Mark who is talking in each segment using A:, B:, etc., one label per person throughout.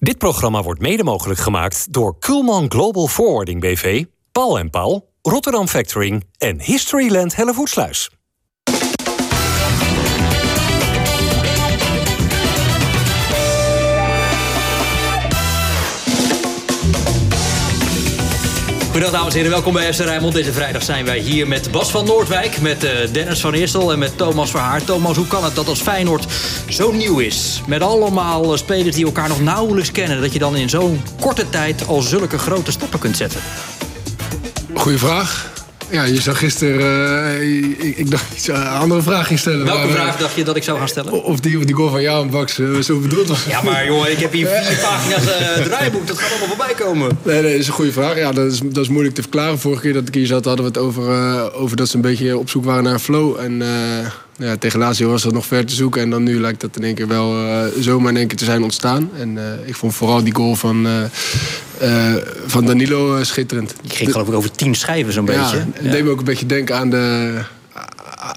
A: Dit programma wordt mede mogelijk gemaakt door Kuhlman Global Forwarding BV, Paul en Paul, Rotterdam Factoring en Historyland Hellevoetsluis.
B: Goedendag dames en heren, welkom bij FC Rijnmond. Deze vrijdag zijn wij hier met Bas van Noordwijk, met uh, Dennis van Eerstel en met Thomas Verhaar. Thomas, hoe kan het dat als Feyenoord zo nieuw is? Met allemaal uh, spelers die elkaar nog nauwelijks kennen... dat je dan in zo'n korte tijd al zulke grote stappen kunt zetten?
C: Goeie vraag. Ja, je zag gisteren... Uh, ik, ik, dacht een andere vraag ging stellen.
B: Welke
C: maar,
B: vraag dacht je dat ik zou gaan stellen?
C: Of die, of die goal van jou en Bax uh, zo bedoeld was.
B: Ja, maar jongen, ik heb hier vier pagina's uh, draaiboek. Dat gaat allemaal voorbij komen.
C: Nee, nee, dat is een goede vraag. Ja, dat is, dat is moeilijk te verklaren. Vorige keer dat ik hier zat hadden we het over, over dat ze een beetje op zoek waren naar een flow. En ja, tegen Lazio was dat nog ver te zoeken. En dan nu lijkt dat in één keer wel uh, zomaar in één keer te zijn ontstaan. En uh, ik vond vooral die goal van, uh, van Danilo schitterend.
B: Je ging geloof ik over tien schijven zo'n beetje.
C: Ja, deed me ook een beetje denken aan de...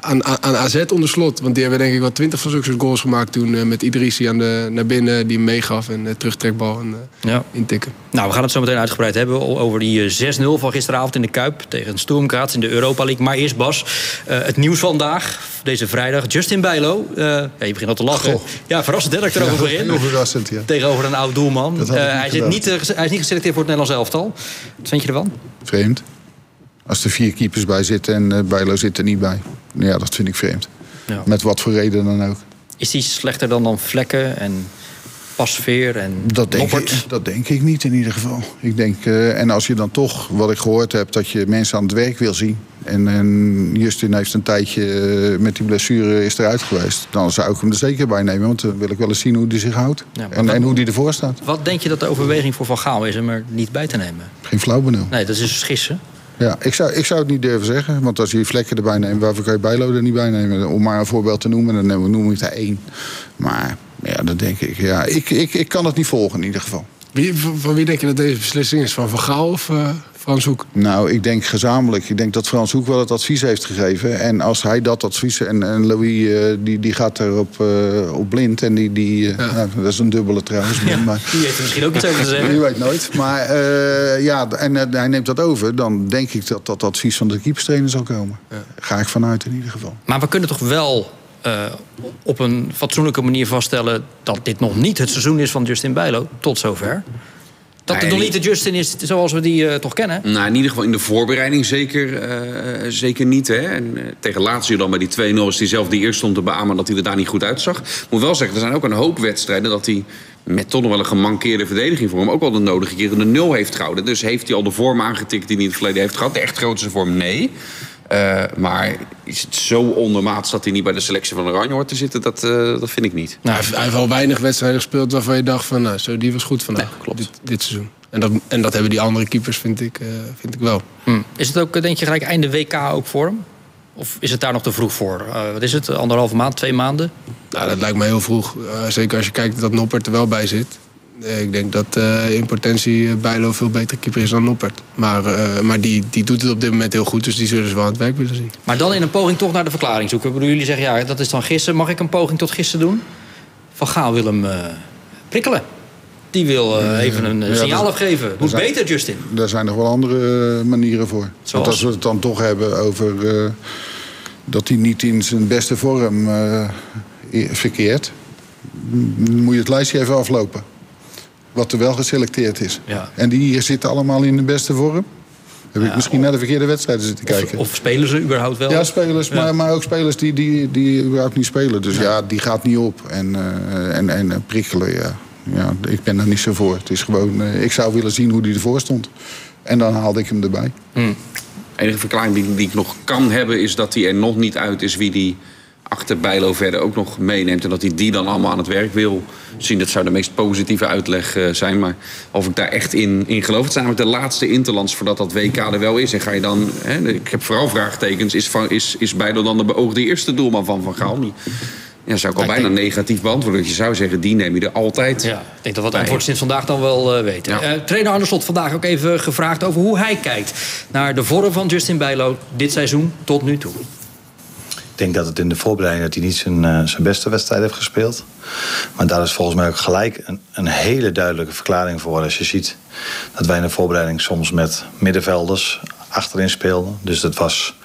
C: Aan, aan, aan AZ onder slot. Want die hebben denk ik wel twintig van zulke goals gemaakt toen... Uh, met Idrissi aan de, naar binnen, die hem meegaf. En uh, terugtrekbal en uh, ja. intikken.
B: Nou, we gaan het zo meteen uitgebreid hebben over die 6-0 van gisteravond in de Kuip... tegen Sturm Graz in de Europa League. Maar eerst Bas, het nieuws vandaag, deze vrijdag. Justin Bijlo, ja, je begint al te lachen. Goh. Ja, verrassend hè, dat ik erover begin.
D: Heel verrassend, ja.
B: Tegenover een oud doelman. hij, zit niet, hij is niet geselecteerd voor het Nederlands elftal. Wat vind je ervan?
D: Vreemd. Als er vier keepers bij zitten en uh, Bijlo zit er niet bij. Ja, dat vind ik vreemd. Ja. Met wat voor reden dan ook.
B: Is die slechter dan dan Vlekken en Pasveer en
D: dat denk, ik, dat denk ik niet in ieder geval. Ik denk, uh, en als je dan toch, wat ik gehoord heb... dat je mensen aan het werk wil zien... en, en Justin heeft een tijdje uh, met die blessure is eruit geweest... dan zou ik hem er zeker bij nemen. Want dan wil ik wel eens zien hoe hij zich houdt. Ja, en, wat, en hoe hij ervoor staat.
B: Wat denk je dat de overweging voor Van Gaal is om er niet bij te nemen?
D: Geen flauw benul.
B: Nee, dat is dus gissen.
D: Ja, ik zou, ik zou het niet durven zeggen. Want als je vlekken erbij neemt, waarvoor kan je Bijlo er niet bij nemen? Om maar een voorbeeld te noemen, dan noem ik er één. Maar ja, dat denk ik. Ja, ik, ik, ik kan het niet volgen in ieder geval.
C: Wie, van wie denk je dat deze beslissing is? Van Van Gaal of uh, Frans Hoek?
D: Nou, ik denk gezamenlijk. Ik denk dat Frans Hoek wel het advies heeft gegeven. En als hij dat advies... En, en Louis uh, die, die gaat erop uh, op blind. En die... die ja. nou, dat is een dubbele trouwens.
B: Ja,
D: maar,
B: die heeft er misschien ook iets over te zeggen.
D: Je weet nooit. Maar ja, en hij neemt dat over. Dan denk ik dat dat advies van de keeperstrainer zal komen. Ja. Ga ik vanuit in ieder geval.
B: Maar we kunnen toch wel... Uh, op een fatsoenlijke manier vaststellen dat dit nog niet het seizoen is van Justin Bijlo. Tot zover. Dat het nog niet de Justin is zoals we die uh, toch kennen.
E: Nou, in ieder geval in de voorbereiding zeker, uh, zeker niet. Hè. En, uh, tegen Lazio dan bij die 2-0 is hij zelf die eerst stond te beamen dat hij er daar niet goed uitzag. Ik moet wel zeggen, er zijn ook een hoop wedstrijden dat hij met toch nog wel een gemankeerde verdediging voor hem ook wel de nodige keren de nul heeft gehouden. Dus heeft hij al de vorm aangetikt die hij in het verleden heeft gehad. De echt grootste vorm, nee. Uh, maar is het zo ondermaats dat hij niet bij de selectie van Oranje hoort te zitten? Dat, uh, dat vind ik niet.
C: Nou, hij heeft wel weinig wedstrijden gespeeld waarvan je dacht van... nou, zo, die was goed vandaag,
B: nee, klopt.
C: Dit, dit, seizoen. En dat, en dat hebben die andere keepers, vind ik, uh, vind ik wel.
B: Hmm. Is het ook, denk je, gelijk einde WK ook voor hem? Of is het daar nog te vroeg voor? wat is het, anderhalve maand, twee maanden?
C: Nou, dat lijkt me heel vroeg. zeker als je kijkt dat Noppert er wel bij zit. Ik denk dat uh, in potentie Bijlo veel beter keeper is dan Noppert. Maar, uh, maar die, die doet het op dit moment heel goed, dus die zullen ze wel aan het werk willen zien.
B: Maar dan in een poging toch naar de verklaring zoeken. Ik bedoel, jullie zeggen, ja, dat is dan gissen. Mag ik een poging tot gissen doen? Van Gaal wil hem uh, prikkelen. Die wil uh, even een ja, signaal afgeven. Moet zijn, beter, Justin.
D: Daar zijn nog wel andere manieren voor.
B: Zoals?
D: Want als we het dan toch hebben over dat hij niet in zijn beste vorm verkeert... moet je het lijstje even aflopen wat er wel geselecteerd is.
B: Ja.
D: En die hier zitten allemaal in de beste vorm. Heb ja, ik misschien of, naar de verkeerde wedstrijden zitten kijken.
B: Of, of spelen ze überhaupt wel?
D: Ja, spelers, ja. Maar, maar ook spelers die, die, die überhaupt niet spelen. Dus ja, ja die gaat niet op. En, uh, en, en uh, prikkelen, ja. ja. Ik ben er niet zo voor. Het is gewoon, uh, ik zou willen zien hoe die ervoor stond. En dan haalde ik hem erbij.
E: Hmm. De enige verklaring die, die ik nog kan hebben... is dat hij er nog niet uit is wie die achter Bijlo verder ook nog meeneemt. En dat hij die dan allemaal aan het werk wil zien. Dat zou de meest positieve uitleg uh, zijn. Maar of ik daar echt in, in geloof. Het zijn namelijk de laatste interlands voordat dat WK er wel is. En ga je dan... Hè, ik heb vooral vraagtekens. Is, van, is, is Bijlo dan de beoogde eerste doelman van Van Gaal? Ja, zou ik al bijna negatief beantwoorden. Dat je zou zeggen, die neem je er altijd
B: Ja, ik denk dat we het antwoord sinds vandaag dan wel uh, weten. Ja. Uh, trainer Arne Slot vandaag ook even gevraagd over hoe hij kijkt... naar de vorm van Justin Bijlo dit seizoen tot nu toe.
F: Denk dat het in de voorbereiding dat hij niet zijn, eh, zijn beste wedstrijd heeft gespeeld. Maar daar is volgens mij ook gelijk een, een hele duidelijke verklaring voor. Als je ziet dat wij in de voorbereiding soms met middenvelders achterin speelden. Dus dat was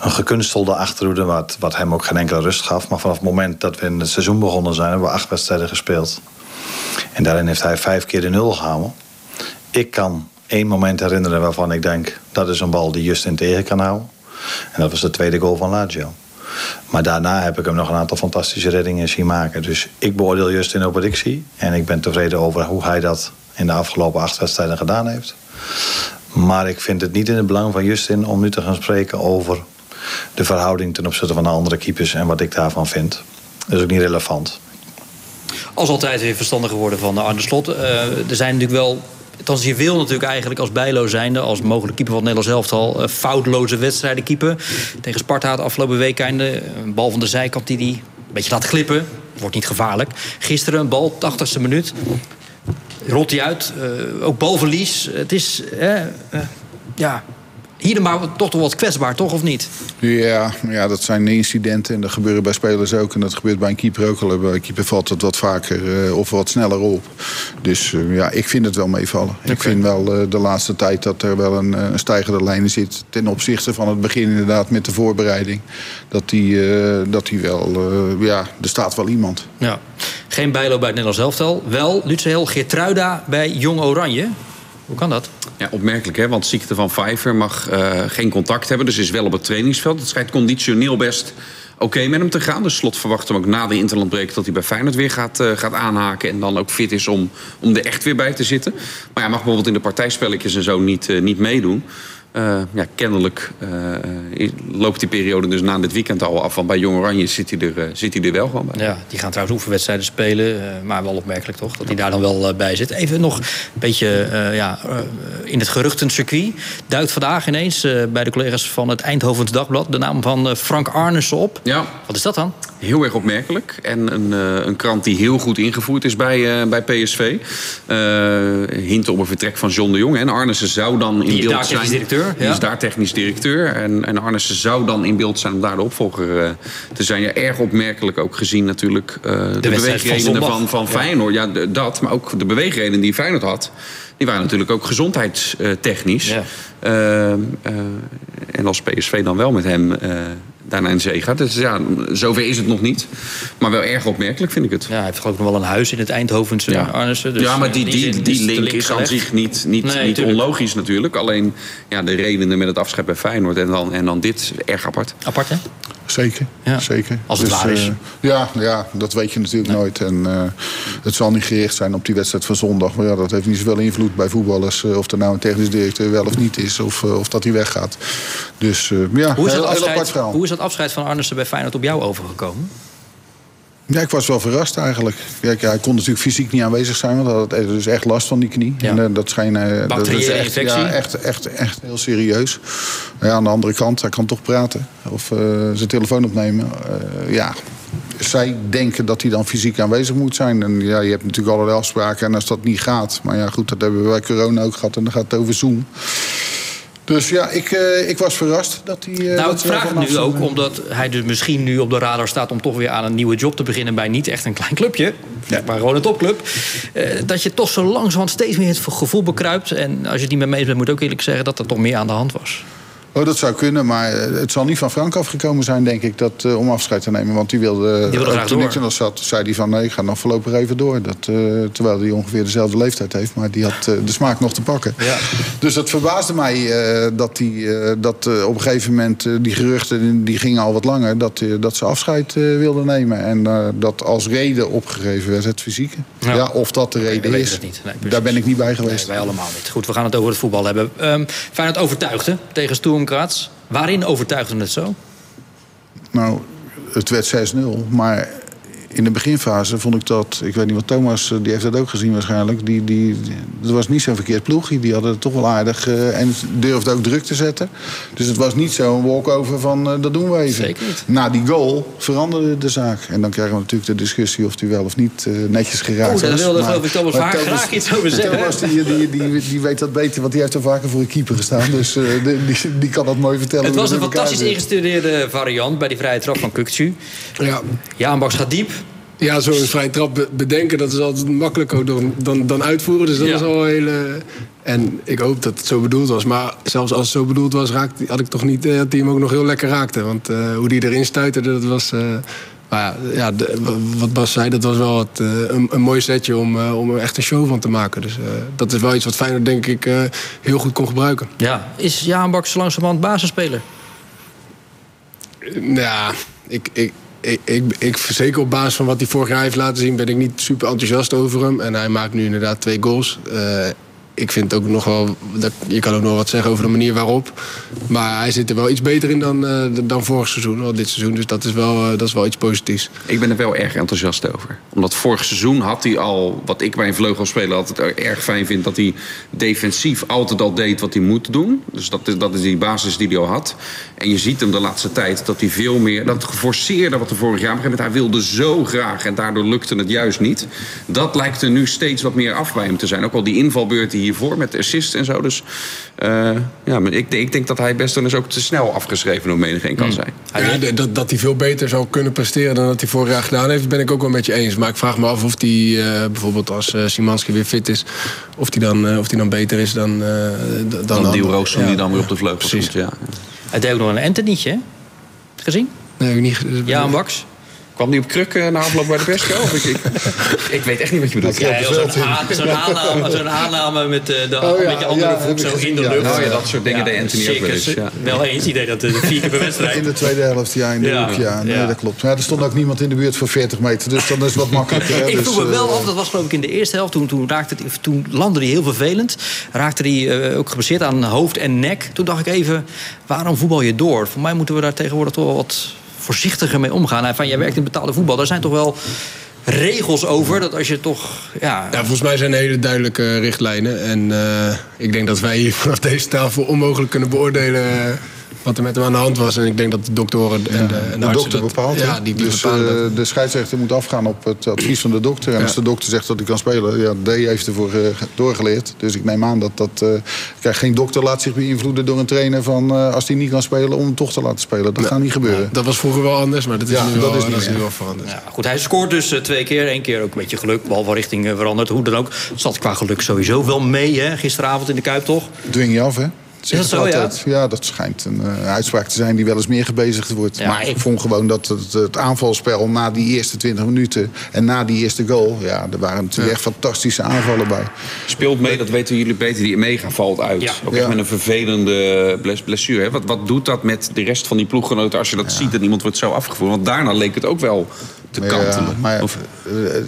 F: een gekunstelde achterhoede, wat, wat hem ook geen enkele rust gaf. Maar vanaf het moment dat we in het seizoen begonnen zijn, hebben we acht wedstrijden gespeeld. En daarin heeft hij vijf keer de nul gehouden. Ik kan één moment herinneren waarvan ik denk... dat is een bal die Justin tegen kan houden. En dat was de tweede goal van Lazio. Maar daarna heb ik hem nog een aantal fantastische reddingen zien maken. Dus ik beoordeel Justin op wat ik zie. En ik ben tevreden over hoe hij dat in de afgelopen acht wedstrijden gedaan heeft. Maar ik vind het niet in het belang van Justin om nu te gaan spreken over de verhouding ten opzichte van de andere keepers en wat ik daarvan vind. Dat is ook niet relevant.
B: Als altijd weer verstandig geworden van Arne Slot. Uh, er zijn natuurlijk wel Althans, je wil natuurlijk eigenlijk als bijlo zijnde... als mogelijk keeper van het Nederlands elftal... Uh, foutloze wedstrijden keeper. Tegen Sparta het afgelopen week einde. Een bal van de zijkant die die een beetje laat glippen. Wordt niet gevaarlijk. Gisteren een bal, 80ste minuut. Rolt hij uit. Uh, ook balverlies. Het is... ja, hier maar toch toch wat kwetsbaar, toch of niet?
D: Ja, ja, dat zijn incidenten en dat gebeuren bij spelers ook. En dat gebeurt bij een keeper ook al. Bij een keeper valt het wat vaker uh, of wat sneller op. Dus uh, ja, ik vind het wel meevallen. Okay. Ik vind wel uh, de laatste tijd dat er wel een, een stijgende lijn zit. Ten opzichte van het begin inderdaad met de voorbereiding. Dat die, dat die wel, ja, er staat wel iemand.
B: Ja. Geen bijlo bij het Nederlands elftal. Wel Lutsehel Geertruida bij Jong Oranje. Hoe kan dat?
E: Ja, opmerkelijk, hè? want ziekte van Pfeiffer mag uh, geen contact hebben. Dus is wel op het trainingsveld. Het schijnt conditioneel best oké met hem te gaan. Dus Slot verwacht hem ook na de interlandbreek... dat hij bij Feyenoord weer gaat, uh, gaat aanhaken... en dan ook fit is om, om er echt weer bij te zitten. Maar ja, mag bijvoorbeeld in de partijspelletjes en zo niet, uh, niet meedoen. Uh, ja, kennelijk uh, loopt die periode dus na dit weekend al af. Want bij Jong Oranje zit hij er, uh, zit hij er wel gewoon bij.
B: Ja, die gaan trouwens oefenwedstrijden spelen. maar wel opmerkelijk toch, dat hij daar dan wel bij zit. Even nog een beetje ja, in het geruchtencircuit. Duikt vandaag ineens bij de collega's van het Eindhovens Dagblad... de naam van Frank Arnissen op.
E: Ja.
B: Wat is dat dan?
E: Heel erg opmerkelijk. En een, een krant die heel goed ingevoerd is bij, bij PSV. hinten op een vertrek van John de Jong. En Arnissen zou dan in
B: die
E: beeld zijn...
B: directeur.
E: Die is daar technisch directeur. En, en Arnissen zou dan in beeld zijn om daar de opvolger uh, te zijn. Ja, erg opmerkelijk ook gezien natuurlijk uh, de, de beweegredenen van, van, van Feyenoord. Ja, dat, maar ook de beweegredenen die Feyenoord had. Die waren natuurlijk ook gezondheidstechnisch. Ja. Uh, en als PSV dan wel met hem daarna in zee gaat. Dus ja, zover is het nog niet. Maar wel erg opmerkelijk vind ik het.
B: Ja, hij heeft geloof ik nog wel een huis in het Eindhovense
E: ja. Dus ja, maar die, die, die, die link is aan zich niet, niet, nee, niet onlogisch natuurlijk. Alleen ja, de redenen met het afscheid bij Feyenoord en dan, en dan dit, erg apart.
B: Apart, hè?
D: Zeker, ja. zeker.
B: Als het dus, waar is.
D: Uh, ja, ja, dat weet je natuurlijk nee. nooit. En uh, het zal niet gericht zijn op die wedstrijd van zondag. Maar ja, dat heeft niet zoveel invloed bij voetballers. Uh, of er nou een technisch directeur wel of niet is. Of, of dat hij weggaat. Dus ja,
B: hoe is,
D: heel,
B: afscheid,
D: heel apart verhaal.
B: hoe is dat afscheid van Arnissen bij Feyenoord op jou overgekomen?
D: Ja, ik was wel verrast eigenlijk. Kijk, hij kon natuurlijk fysiek niet aanwezig zijn, want hij had dus echt last van die knie.
B: Ja.
D: En uh, dat uh,
B: dat is
D: echt,
B: infectie.
D: ja, echt, echt, echt heel serieus. Ja, aan de andere kant, hij kan toch praten of uh, zijn telefoon opnemen. ja, zij denken dat hij dan fysiek aanwezig moet zijn. En ja, je hebt natuurlijk allerlei afspraken en als dat niet gaat. Maar ja, goed, dat hebben we bij corona ook gehad en dan gaat het over Zoom. Dus ja, ik, uh, ik was verrast dat hij. Uh,
B: nou,
D: dat
B: ik vraag het nu ook omdat hij dus misschien nu op de radar staat om toch weer aan een nieuwe job te beginnen bij niet echt een klein clubje, ja. maar gewoon een topclub. Uh, dat je toch zo langzamerhand steeds meer het gevoel bekruipt. En als je het niet meer mee bent, moet ik ook eerlijk zeggen dat er toch meer aan de hand was.
D: Oh, dat zou kunnen, maar het zal niet van Frank afgekomen zijn, denk ik, dat, uh, om afscheid te nemen. Want die wilde,
B: die wilde
D: toen ik er nog zat, zei hij van nee, ik ga nog voorlopig even door. Dat, uh, terwijl hij ongeveer dezelfde leeftijd heeft, maar die had uh, de smaak nog te pakken.
B: Ja.
D: Dus dat verbaasde mij dat, die, dat op een gegeven moment die geruchten, die gingen al wat langer, dat, dat ze afscheid wilden nemen. En dat als reden opgegeven werd het fysieke. Ja. ja of dat de reden
B: nee,
D: is,
B: niet. Nee,
D: daar ben ik niet bij geweest.
B: Nee, wij allemaal niet. Goed, we gaan het over het voetbal hebben. Um, Feyenoord overtuigde tegen Sturm Graz. Waarin overtuigde het zo?
D: Nou, het werd 6-0. Maar in de beginfase vond ik dat... Ik weet niet wat Thomas, eh, die heeft dat ook gezien waarschijnlijk. Die, die, dat was niet zo'n verkeerd ploegje. Die hadden het toch wel aardig uh, en durfde ook druk te zetten. Dus het was niet zo'n walkover van uh, dat doen we even.
B: Zeker niet.
D: Na die goal veranderde de zaak. En dan krijgen we natuurlijk de discussie of hij wel of niet uh, netjes geraakt
B: oh,
D: was.
B: daar wilde geloof ik Thomas Vaak graag iets over zeggen.
D: Thomas die, die, die, die, weet dat beter, want die heeft al vaker voor een keeper gestaan. Dus die, die, kan dat mooi vertellen.
B: Het was een fantastisch ingestudeerde variant bij die vrije trap van Kukcu.
C: Ja.
B: Jaan Baks gaat diep.
C: Ja, zo'n vrije trap bedenken, dat is altijd makkelijker dan, dan, dan uitvoeren. Dus dat ja. is al een hele... En ik hoop dat het zo bedoeld was. Maar zelfs als het zo bedoeld was, raakte, had ik toch niet dat hij hem ook nog heel lekker raakte. Want uh, hoe die erin stuiterde, dat was... Uh, maar ja, de, wat Bas zei, dat was wel uh, een, een, mooi setje om, uh, om er echt een show van te maken. Dus uh, dat is wel iets wat Feyenoord denk ik heel goed kon gebruiken.
B: Ja, is Jaan Baks langzamerhand basisspeler?
C: Ja, ik, ik, ik, ik, ik, zeker op basis van wat hij vorig jaar heeft laten zien, ben ik niet super enthousiast over hem. En hij maakt nu inderdaad twee goals. Uh, ik vind ook nog wel. Dat, je kan ook nog wat zeggen over de manier waarop. Maar hij zit er wel iets beter in dan, uh, dan vorig seizoen, of dit seizoen. Dus dat is, wel, uh, dat is wel iets positiefs.
E: Ik ben er wel erg enthousiast over. Omdat vorig seizoen had hij al, wat ik bij een vleugelspeler altijd erg fijn vind, dat hij defensief altijd al deed wat hij moet doen. Dus dat is, dat is die basis die hij al had. En je ziet hem de laatste tijd dat hij veel meer. Dat geforceerde wat er vorig jaar. Op hij wilde zo graag en daardoor lukte het juist niet. Dat lijkt er nu steeds wat meer af te zijn. Ook al die invalbeurten hiervoor met assist en zo. Dus uh, ja, maar ik, ik, denk dat hij best dan eens ook te snel afgeschreven door menigeen kan zijn.
C: Ja, dat, dat hij veel beter zou kunnen presteren dan dat hij vorig jaar gedaan heeft, ben ik ook wel met je eens. Maar ik vraag me af of hij uh, bijvoorbeeld als uh, Simanski weer fit is, of hij dan, of die dan beter is dan.
E: dan dan die Roos ja, die dan weer op de vleugel
C: precies.
E: Komt, ja.
B: Hij deed ook nog een Antonietje, gezien?
C: Nee, niet.
B: Ja, een Baks.
E: Kwam die op kruk na afloop bij de persco? ik, ik, ik, weet echt niet wat je bedoelt.
B: Ja, Zo'n aan, zo aanname, zo aanname met uh, de oh, ja, met je andere ja, voet zo in de lucht.
E: Ja, oh, ja, dat soort dingen deed Anthony ook wel eens. Ja.
B: Wel eens idee dat de vier keer per wedstrijd.
D: In de tweede helft, ja, in de hoek, ja. Nee, dat klopt. Maar er stond ook niemand in de buurt voor 40 meter, dus dan is het wat makkelijker.
B: ik
D: dus,
B: vroeg me wel af, dat was geloof ik in de eerste helft. Toen, toen, raakte het, toen landde hij heel vervelend. Raakte hij uh, ook gebaseerd aan hoofd en nek. Toen dacht ik even, waarom voetbal je door? Voor mij moeten we daar tegenwoordig toch wel wat voorzichtiger mee omgaan. En van, jij werkt in betaalde voetbal. Daar zijn toch wel regels over. Dat als je toch. Ja,
C: ja volgens mij zijn er hele duidelijke richtlijnen. En uh, ik denk dat wij hier vanaf deze tafel onmogelijk kunnen beoordelen wat er met hem aan de hand was. En ik denk dat de doktoren en de, en
D: de, de dokter bepaalt.
C: Ja, die, die
D: dus uh, de scheidsrechter moet afgaan op het advies van de dokter. En ja. als de dokter zegt dat hij kan spelen, ja, D heeft ervoor uh, doorgeleerd. Dus ik neem aan dat dat. Uh, krijg geen dokter laat zich beïnvloeden door een trainer van als hij niet kan spelen, om hem toch te laten spelen. Dat gaat niet gebeuren.
C: dat was vroeger wel anders, maar dat is nu, dat wel, is niet, dat is nu wel veranderd.
B: Ja, goed, hij scoort dus twee keer. Eén keer ook een beetje geluk, bal van richting veranderd. Hoe dan ook. Zat qua geluk sowieso wel mee, hè? gisteravond in de Kuip toch?
D: Dwing je af, hè?
B: Is dat zo.
D: Ja? ja? dat schijnt een uh, uitspraak te zijn die wel eens meer gebezigd wordt. Ja. Maar ik vond gewoon dat het, het, aanvalspel na die eerste 20 minuten en na die eerste goal, ja, er waren natuurlijk echt fantastische aanvallen bij.
E: Speelt mee, dat weten jullie beter, die mega valt uit. Ja. Ook echt met een vervelende blessure. Hè? Wat, wat doet dat met de rest van die ploeggenoten als je dat ziet en iemand wordt zo afgevoerd? Want daarna leek het ook wel te kantelen.
D: Ja, maar
E: of...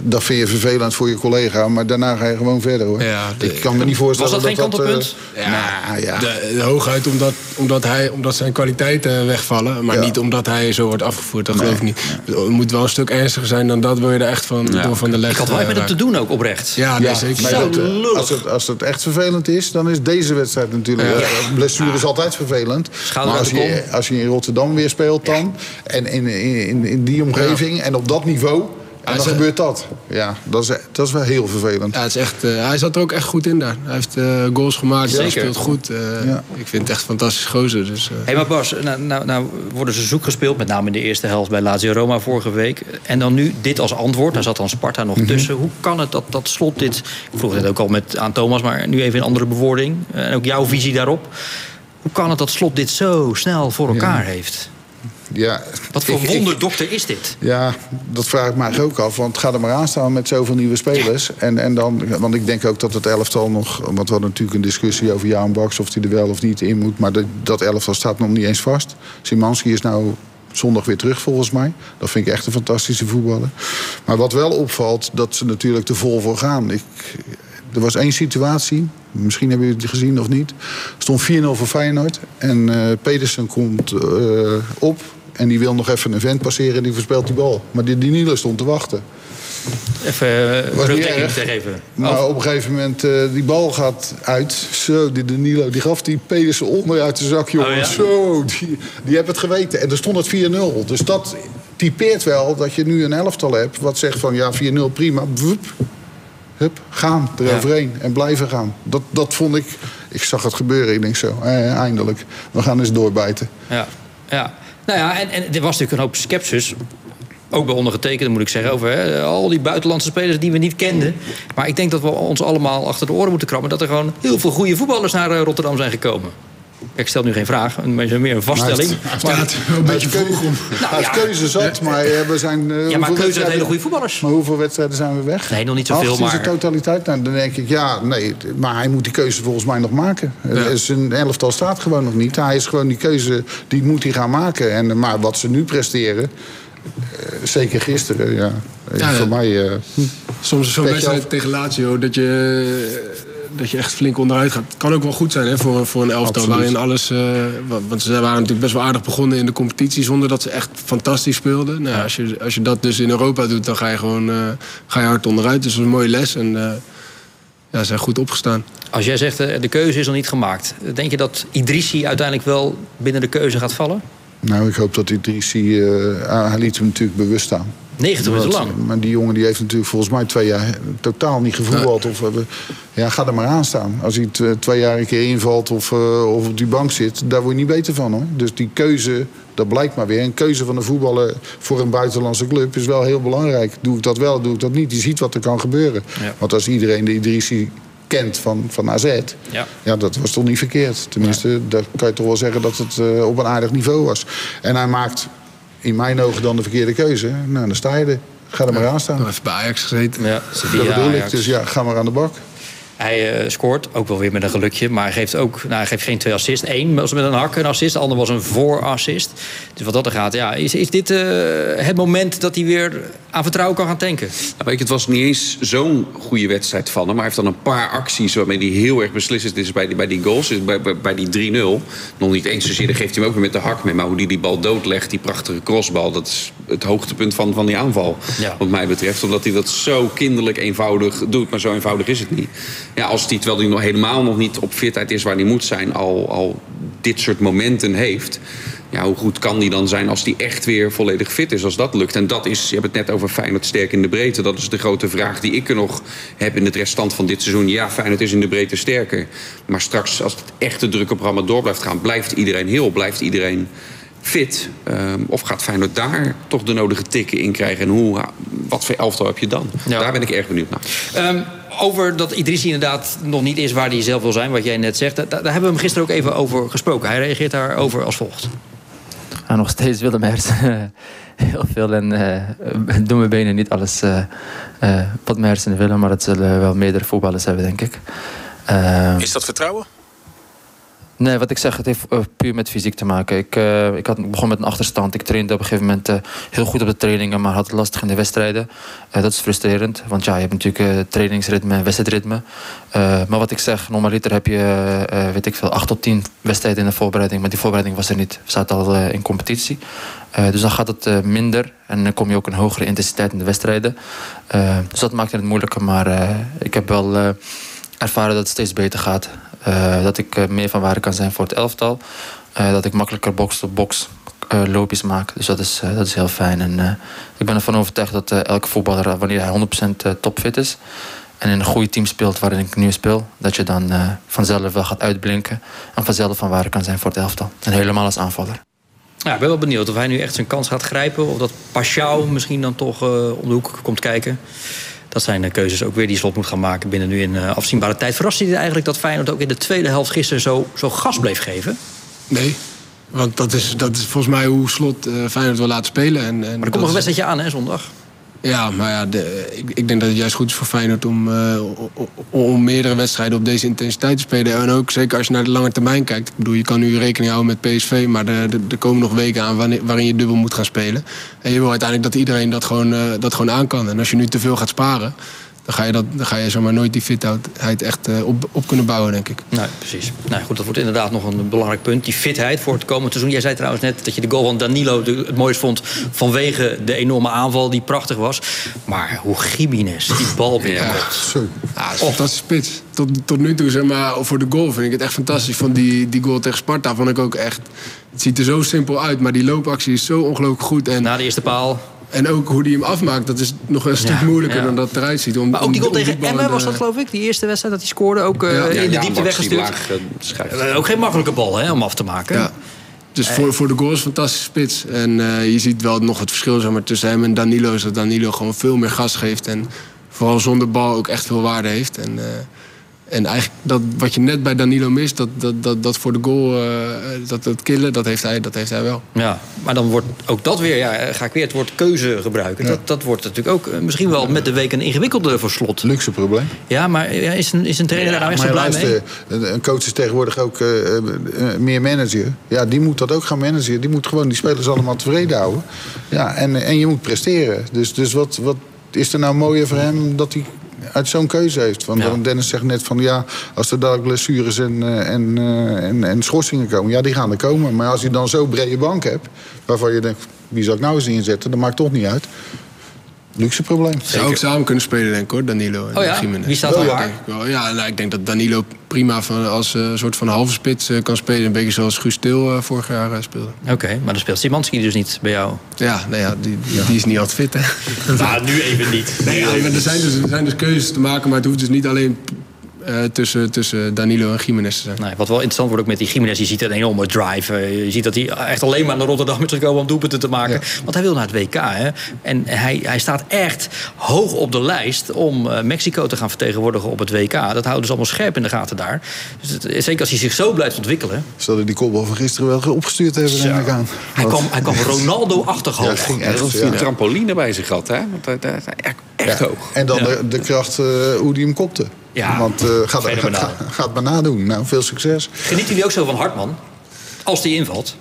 D: dat vind je vervelend voor je collega, maar daarna ga je gewoon verder hoor.
C: Ja, de,
D: ik kan me niet voorstellen
B: was dat, geen
D: dat
B: kantelpunt?
C: Uh, ja, nou, ja. De, de, hooguit omdat, omdat, hij, omdat zijn kwaliteiten wegvallen, maar ja. niet omdat hij zo wordt afgevoerd. Dat nee, geloof ik niet. Het moet wel een stuk ernstiger zijn dan dat wil je er echt van, door van de les.
B: Ik had wel met hem te doen ook oprecht.
C: Ja, nee, zeker.
D: Maar dat, als, het, als het echt vervelend is, dan is deze wedstrijd natuurlijk. Ja. Blessure is altijd vervelend.
B: Schouder
D: maar als je, als je in Rotterdam weer speelt dan, en in, in, in, in die omgeving en op dat niveau. En dan gebeurt dat. Ja, dat is, dat is wel heel vervelend.
C: Ja, het is echt, uh, hij zat er ook echt goed in daar. Hij heeft uh, goals gemaakt, Zeker. hij speelt goed. Uh, ja. Ik vind het echt een fantastisch gozer. Dus,
B: hey, maar Bas, nou, nou, nou, worden ze zoek gespeeld. Met name in de eerste helft bij Lazio Roma vorige week. En dan nu dit als antwoord. Daar zat dan Sparta nog mm-hmm. tussen. Hoe kan het dat, dat slot dit... Ik vroeg het ook al met, aan Thomas, maar nu even een andere bewoording. En ook jouw visie daarop. Hoe kan het dat slot dit zo snel voor elkaar ja. heeft?
D: Ja,
B: Wat voor ik, wonderdokter is dit?
D: Ja, dat vraag ik mij ook af. Want ga er maar aan staan met zoveel nieuwe spelers. Ja. En, en dan, want ik denk ook dat het elftal nog... Want we hadden natuurlijk een discussie over Jaan Baks... of hij er wel of niet in moet. Maar dat, dat elftal staat nog niet eens vast. Simanski is nou zondag weer terug volgens mij. Dat vind ik echt een fantastische voetballer. Maar wat wel opvalt, dat ze natuurlijk te vol voor gaan. Ik, er was één situatie, misschien hebben jullie het gezien of niet. Stond 4-0 voor Feyenoord. En uh, Pedersen komt uh, op En die wil nog even een vent passeren en die verspeelt die bal. Maar die Danilo stond te wachten.
B: Even uh, rugdekking te geven.
D: Maar op een gegeven moment, eh, die bal gaat uit. Zo, die Danilo, die gaf die Pedersen onder uit de zak, jongen.
B: Oh, ja?
D: Zo, die, die heeft het geweten. En er stond het 4-0. Dus dat typeert wel dat je nu een elftal hebt... wat zegt van, ja, 4-0, prima. Woep, hup, gaan eroverheen en blijven gaan. Dat, dat vond ik... Ik zag het gebeuren. Ik denk zo, eh, eindelijk. We gaan eens doorbijten.
B: ja, ja. Nou ja, en, er was natuurlijk een hoop sceptisch. Ook bij ondergetekende moet ik zeggen. Over hè, al die buitenlandse spelers die we niet kenden. Maar ik denk dat we ons allemaal achter de oren moeten krabben. Dat er gewoon heel veel goede voetballers naar eh, Rotterdam zijn gekomen. Ik stel nu geen vraag, maar meer een vaststelling.
C: Hij staat een beetje vroeg om.
D: keuze- keuze zat, maar eh, we zijn... eh,
B: Ja, maar keuze uit
D: wedstrijden-
B: hele goede voetballers.
D: Maar hoeveel wedstrijden zijn we weg?
B: Nee, nog niet zoveel,
D: zijn
B: maar-
D: totaliteit. Nou, dan denk ik, ja, nee. Maar hij moet die keuze volgens mij nog maken. Ja. Zijn elftal staat gewoon nog niet. Hij is gewoon die keuze, die moet hij gaan maken. En, maar wat ze nu presteren, eh, zeker gisteren, ja. eh,
C: Ja, ja.
D: voor mij... eh,
C: Soms zo'n wedstrijd tegen Lazio dat je, dat je echt flink onderuit gaat. Kan ook wel goed zijn hè, voor, voor een elftal
D: Absoluut.
C: waarin alles... eh, wa- want ze waren natuurlijk best wel aardig begonnen in de competitie... zonder dat ze echt fantastisch speelden. Nou, ja, als, je, als je dat dus in Europa doet, dan ga je gewoon eh, ga je hard onderuit. Dus dat is een mooie les en eh, ja, ze zijn goed opgestaan.
B: Als jij zegt de keuze is nog niet gemaakt. Denk je dat Idrissi uiteindelijk wel binnen de keuze gaat vallen?
D: nou, ik hoop dat die Drissi... eh, hij liet hem natuurlijk bewust staan.
B: 90 minuten lang.
D: Maar die jongen die heeft natuurlijk volgens mij twee jaar totaal niet gevoetbald. Of, eh, ja, ga er maar aan staan. Als hij t- twee jaar een keer invalt of, eh, of op die bank zit, daar word je niet beter van hoor. Dus die keuze, dat blijkt maar weer. Een keuze van een voetballer voor een buitenlandse club is wel heel belangrijk. Doe ik dat wel, doe ik dat niet. Je ziet wat er kan gebeuren.
B: Ja.
D: Want als iedereen de Idrissi kent van, van AZ,
B: Ja.
D: ja, dat was toch niet verkeerd. Tenminste, daar kan je toch wel zeggen dat het eh, op een aardig niveau was. En hij maakt in mijn ogen dan de verkeerde keuze. Nou, dan sta je er. Ga er maar aan staan.
C: Nog even bij Ajax gezeten.
B: Ja,
D: Dat bedoel ik. Dus ja, ga maar aan de bak.
B: Hij eh, scoort, ook wel weer met een gelukje. Maar hij geeft ook nou, hij geeft geen twee assists. Eén was met een hak een assist. De ander was een voorassist. Dus wat dat er gaat, ja, is, is dit eh, het moment dat hij weer aan vertrouwen kan gaan tanken?
E: Weet je, het was niet eens zo'n goede wedstrijd van hem. Maar hij heeft dan een paar acties waarmee hij heel erg beslissend is bij die, bij die goals. Dus bij, bij, bij die 3-0. Nog niet eens zozeer, dan geeft hij hem ook weer met de hak mee. Maar hoe hij die bal doodlegt, die prachtige crossbal... dat is het hoogtepunt van, van die aanval,
B: Ja.
E: wat mij betreft. Omdat hij dat zo kinderlijk eenvoudig doet. Maar zo eenvoudig is het niet. Ja, als hij, terwijl hij nog helemaal nog niet op fitheid is waar hij moet zijn... al, al dit soort momenten heeft... Ja, hoe goed kan die dan zijn als die echt weer volledig fit is, als dat lukt? En dat is, je hebt het net over Feyenoord sterk in de breedte. Dat is de grote vraag die ik er nog heb in het restant van dit seizoen. Ja, Feyenoord is in de breedte sterker. Maar straks, als het echte drukke programma door blijft gaan... blijft iedereen heel, blijft iedereen fit? Ehm, of gaat Feyenoord daar toch de nodige tikken in krijgen? En hoe, wat voor elftal heb je dan?
B: Ja.
E: Daar ben ik erg benieuwd naar.
B: Ehm, over dat Idrissi inderdaad nog niet is waar hij zelf wil zijn, wat jij net zegt. Daar, daar hebben we hem gisteren ook even over gesproken. Hij reageert daarover als volgt.
G: Ja, nog steeds willen Mers. Heel veel en eh, doen mijn benen niet alles eh, eh, wat mijn hersenen willen, maar dat zullen wel meerdere voetballers hebben, denk ik.
H: Is dat vertrouwen?
G: Nee, wat ik zeg, het heeft eh, puur met fysiek te maken. Ik, eh, ik, had, begon met een achterstand. Ik trainde op een gegeven moment eh, heel goed op de trainingen, maar had het lastig in de wedstrijden. Dat is frustrerend, want ja, je hebt natuurlijk trainingsritme en wedstrijdritme. Maar wat ik zeg, normaliter heb je, weet ik veel, 8 tot 10 wedstrijden in de voorbereiding. Maar die voorbereiding was er niet. We zaten al in competitie. Dus dan gaat het minder en dan kom je ook een hogere intensiteit in de wedstrijden. Dus dat maakt het moeilijker, maar ik heb wel ervaren dat het steeds beter gaat. Eh, dat ik eh, meer van waarde kan zijn voor het elftal. Eh, dat ik makkelijker box-to-box loopjes maak. Dus dat is, dat is heel fijn. En ik ben ervan overtuigd dat elke voetballer, wanneer hij 100% eh, topfit is... en in een goede team speelt waarin ik nu speel... dat je dan vanzelf wel gaat uitblinken... en vanzelf van waarde kan zijn voor het elftal. En helemaal als aanvaller.
B: Ja, ik ben wel benieuwd of hij nu echt zijn kans gaat grijpen. Of dat Pashao misschien dan toch eh, om de hoek komt kijken. Dat zijn de keuzes ook weer die Slot moet gaan maken binnen nu in eh, afzienbare tijd. Verrast hij eigenlijk dat Feyenoord ook in de tweede helft gisteren zo, zo gas bleef geven?
C: Nee. Want dat is, dat is volgens mij hoe Slot eh Feyenoord wil laten spelen. En, en
B: Maar er komt nog een wedstrijdje aan, hè, zondag.
C: Ja, maar ja, ik, ik denk dat het juist goed is voor Feyenoord om, eh, om meerdere wedstrijden op deze intensiteit te spelen. En ook zeker als je naar de lange termijn kijkt. Ik bedoel, je kan nu rekening houden met PSV, maar er, komen nog weken aan waarin je dubbel moet gaan spelen. En je wil uiteindelijk dat iedereen dat gewoon, eh, dat gewoon aan kan. En als je nu te veel gaat sparen, dan ga je, dat, dan ga je zomaar nooit die fitheid echt eh, op, op kunnen bouwen, denk ik.
B: Nee, precies. Nou goed, dat wordt inderdaad nog een belangrijk punt. Die fitheid voor het komende seizoen. Jij zei trouwens net dat je de goal van Danilo het mooist vond... vanwege de enorme aanval die prachtig was. Maar hoe Gimenez die bal binnenkomt.
D: Zo.
C: Ja, dat is fantastische spits. Tot, tot nu toe, zeg maar, voor de goal vind ik het echt fantastisch. Van die, die goal tegen Sparta vond ik ook echt... Het ziet er zo simpel uit, maar die loopactie is zo ongelooflijk goed. En,
B: Na de eerste paal.
C: En ook hoe die hem afmaakt, dat is nog een stuk
B: Ja,
C: moeilijker
B: ja.
C: dan dat het eruit ziet. Om,
B: Maar ook die goal tegen Emmen was dat geloof ik. Die eerste wedstrijd dat hij scoorde. Ook eh,
C: Ja.
B: in de diepte weggestuurd.
E: eh.
B: Eh, ook geen makkelijke bal hè, om af te maken.
C: Ja. Dus voor, voor de goal is een fantastische spits. En eh, je ziet wel nog het verschil zeg maar, tussen hem en Danilo. Is dat Danilo gewoon veel meer gas geeft. En vooral zonder bal ook echt veel waarde heeft. En, eh, en eigenlijk dat, wat je net bij Danilo mist, dat, dat, dat, dat voor de goal, eh, dat, dat killen, dat heeft, hij, dat heeft hij wel.
B: Ja, maar dan wordt ook dat weer, ja, ga ik weer het woord keuze gebruiken. Dat, dat wordt natuurlijk ook eh, misschien wel met de week een ingewikkelde voor slot.
D: Luxe probleem.
B: Ja, maar ja, is, een, is een trainer daar echt zo blij mee?
D: luister, een een coach is tegenwoordig ook eh, meer manager. Ja, die moet dat ook gaan managen. Die moet gewoon die spelers allemaal tevreden houden. Ja, en, en je moet presteren. Dus, dus wat, wat is er nou mooier voor hem dat hij uit zo'n keuze heeft? Want
B: Ja.
D: Dennis zegt net van ja, als er dadelijk blessures en, eh, en, eh, en, en schorsingen komen, ja, die gaan er komen. Maar als je dan zo'n brede bank hebt, waarvan je denkt, wie zal ik nou eens inzetten? Dat maakt toch niet uit. Luxe probleem.
C: Ze zou ook samen kunnen spelen, denk ik hoor, Danilo en
B: Oh ja? Wie staat er
C: Ja,
B: waar?
C: denk ik wel. Ja, nou, ik denk dat Danilo prima van, als eh, soort van halve spits eh, kan spelen. Een beetje zoals Guus Til eh, vorig jaar speelde.
B: Oké, maar dan speelt Simanski dus niet bij jou.
C: Ja, nou ja, die, die, die is niet altijd fit, hè.
B: Nou, nu even niet.
C: Nee, ja, maar er, zijn dus, er zijn dus keuzes te maken, maar het hoeft dus niet alleen eh, tussen, tussen Danilo en Gimenez te zijn.
B: Nee, wat wel interessant wordt ook met die Jiménez, je ziet een enorme drive. Eh, Je ziet dat hij echt alleen maar naar Rotterdam is gekomen om doelpunten te maken. Want hij wil naar het WK. Hè? En hij, hij staat echt hoog op de lijst om eh, Mexico te gaan vertegenwoordigen op het WK. Dat houden ze allemaal scherp in de gaten daar. Dus het- zeker als hij zich zo blijft ontwikkelen.
D: Zullen die kopbal van gisteren wel opgestuurd hebben, ik aan.
B: Hij kwam, hij kwam Ronaldo-achtig
D: Ja,
B: hoog.
D: het ging
E: Ja,
D: echt, ja.
E: een trampoline bij zich gehad, hè? Want hij, hij- hij- echt, echt
D: Ja.
E: hoog.
D: En dan
B: Ja.
D: de, de kracht eh, hoe die hem kopte.
B: Ja,
D: Want eh gaat,
B: fenomenaal.
D: gaat, gaat maar nadoen. Nou, veel succes.
B: Genieten jullie ook zo van Hartman? Als die invalt.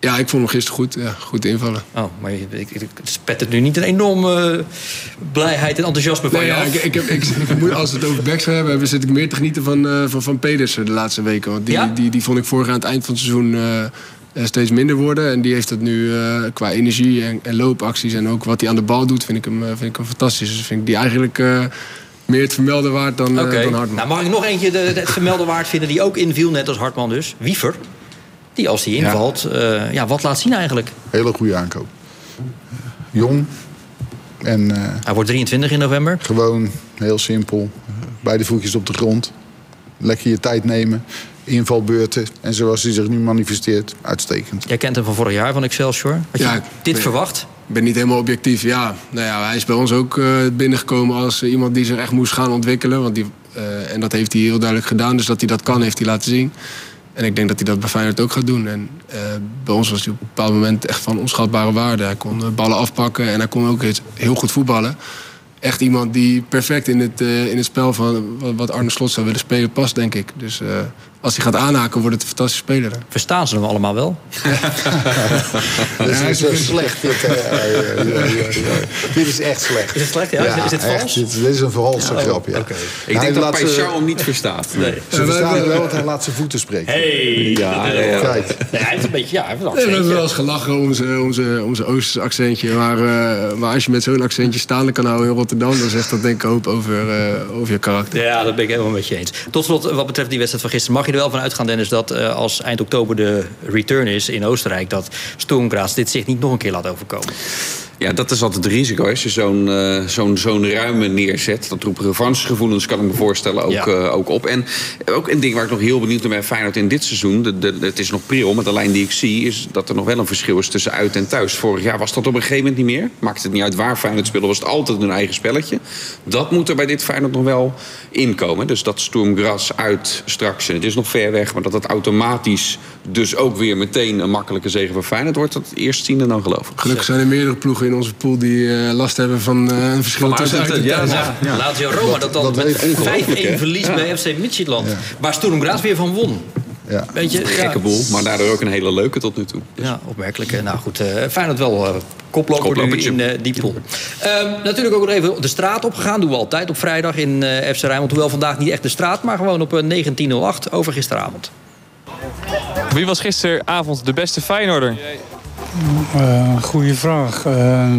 C: Ja, ik vond hem gisteren goed. Ja, goed invallen.
B: Oh, maar ik, ik, ik spet het nu niet een enorme eh, blijheid en enthousiasme van
C: Nee,
B: je
C: ja,
B: af.
C: ik, ik heb, ik, als we het over backs gaan hebben, zit ik meer te genieten van, eh, van, van Pedersen de laatste weken. Want die,
B: Ja?
C: die, die vond ik vorig jaar aan het eind van het seizoen steeds minder worden. En die heeft dat nu eh, qua energie en, en loopacties en ook wat hij aan de bal doet, vind ik hem, vind ik hem fantastisch. Dus vind ik die eigenlijk eh, meer het vermelden waard dan, eh,
B: Oké.
C: dan Hartman.
B: Nou, mag ik nog eentje de, de- het vermelden waard vinden die ook inviel, net als Hartman dus? Wiever. Die als die invalt, ja. ja, wat laat zien eigenlijk?
D: Hele goede aankoop. Jong. En eh,
B: Hij wordt 23 in november.
D: gewoon heel simpel. Beide voetjes op de grond. Lekker je tijd nemen. Invalbeurten. En zoals hij zich nu manifesteert, uitstekend.
B: Jij kent hem van vorig jaar van Excelsior. Had je
C: Ja,
B: dit
C: ben-
B: verwacht?
C: Ik ben niet helemaal objectief. Ja, nou ja, hij is bij ons ook eh, binnengekomen als eh, iemand die zich echt moest gaan ontwikkelen. Want die, eh, en dat heeft hij heel duidelijk gedaan. Dus dat hij dat kan, heeft hij laten zien. En ik denk dat hij dat bij Feyenoord ook gaat doen. En bij ons was hij op een bepaald moment echt van onschatbare waarde. Hij kon ballen afpakken en hij kon ook heel goed voetballen. Echt iemand die perfect in het, eh, in het spel van wat- wat Arne Slot zou willen spelen past, denk ik. Dus eh, als hij gaat aanhaken, wordt het een fantastische speler. hè.
B: Verstaan ze hem allemaal wel?
D: Dat is,
C: hij is
D: zo
C: een-
D: slecht. Dit. Ja, ja, ja, ja, ja. Dit is echt slecht.
B: Is het slecht? Ja? Is dit- is dit vals?
D: Dit, dit is een verhalste grap, ja.
B: oké.
E: Ik
D: Hij
E: denk dat
D: laat ze-
E: Paixão hem niet verstaat. Nee.
D: Ze verstaan wel, want hij laat zijn voeten spreken.
B: Hey!
E: Ja, ja, ja.
D: Kijk.
B: Hij heeft een beetje, ja, hij heeft een
C: Nee, we hebben wel eens gelachen om onze Oosterse accentje. Maar, eh, maar als je met zo'n accentje staande kan houden in Rotterdam... dan zegt dat denk ik hoop over, eh, over je karakter.
B: Ja, dat ben ik helemaal met je eens. Tot slot, wat betreft die wedstrijd van gisteren... mag je er wel van uitgaan, Dennis, dat eh, als eind oktober de return is in Oostenrijk... dat Sturm Graz dit zich niet nog een keer laat overkomen.
E: Ja, dat is altijd het risico. Als je zo'n eh, zo'n zo'n ruime neerzet, dat roept revanchegevoelens, kan ik me voorstellen, ook,
B: Ja.
E: eh, ook op. En ook een ding waar ik nog heel benieuwd naar ben, Feyenoord in dit seizoen, de, de, het is nog pril, maar de lijn die ik zie, is dat er nog wel een verschil is tussen uit en thuis. Vorig jaar was dat op een gegeven moment niet meer. Maakte het niet uit waar Feyenoord speelde, was het altijd hun eigen spelletje. Dat moet er bij dit Feyenoord nog wel inkomen. Dus dat Sturm Graz uit straks, en het is nog ver weg, maar dat het automatisch dus ook weer meteen een makkelijke zegen voor Feyenoord wordt, dat eerst zien en dan geloven.
C: Gelukkig zijn er meerdere ploegen in onze pool die eh, last hebben van eh, een verschil tussen
E: ja, ja.
B: Lazio Roma dat dan
D: dat
B: met
D: weet ik.
B: 5-1 verliest bij FC Midtjylland. Waar Sturm Graz weer van won.
D: Ja.
B: Weet je,
E: Gekke
B: ja,
E: boel, maar daardoor ook een hele leuke tot nu toe.
B: Ja, opmerkelijk. Nou goed, eh fijn dat wel eh koploper nu in eh, die pool. Ehm, natuurlijk ook nog even de straat opgegaan. Doen we altijd op vrijdag in eh FC Rijnmond. Hoewel vandaag niet echt de straat, maar gewoon op eh, 1908 over gisteravond.
H: Wie was gisteravond de beste Feyenoorder?
I: Uh, goeie vraag. Uh,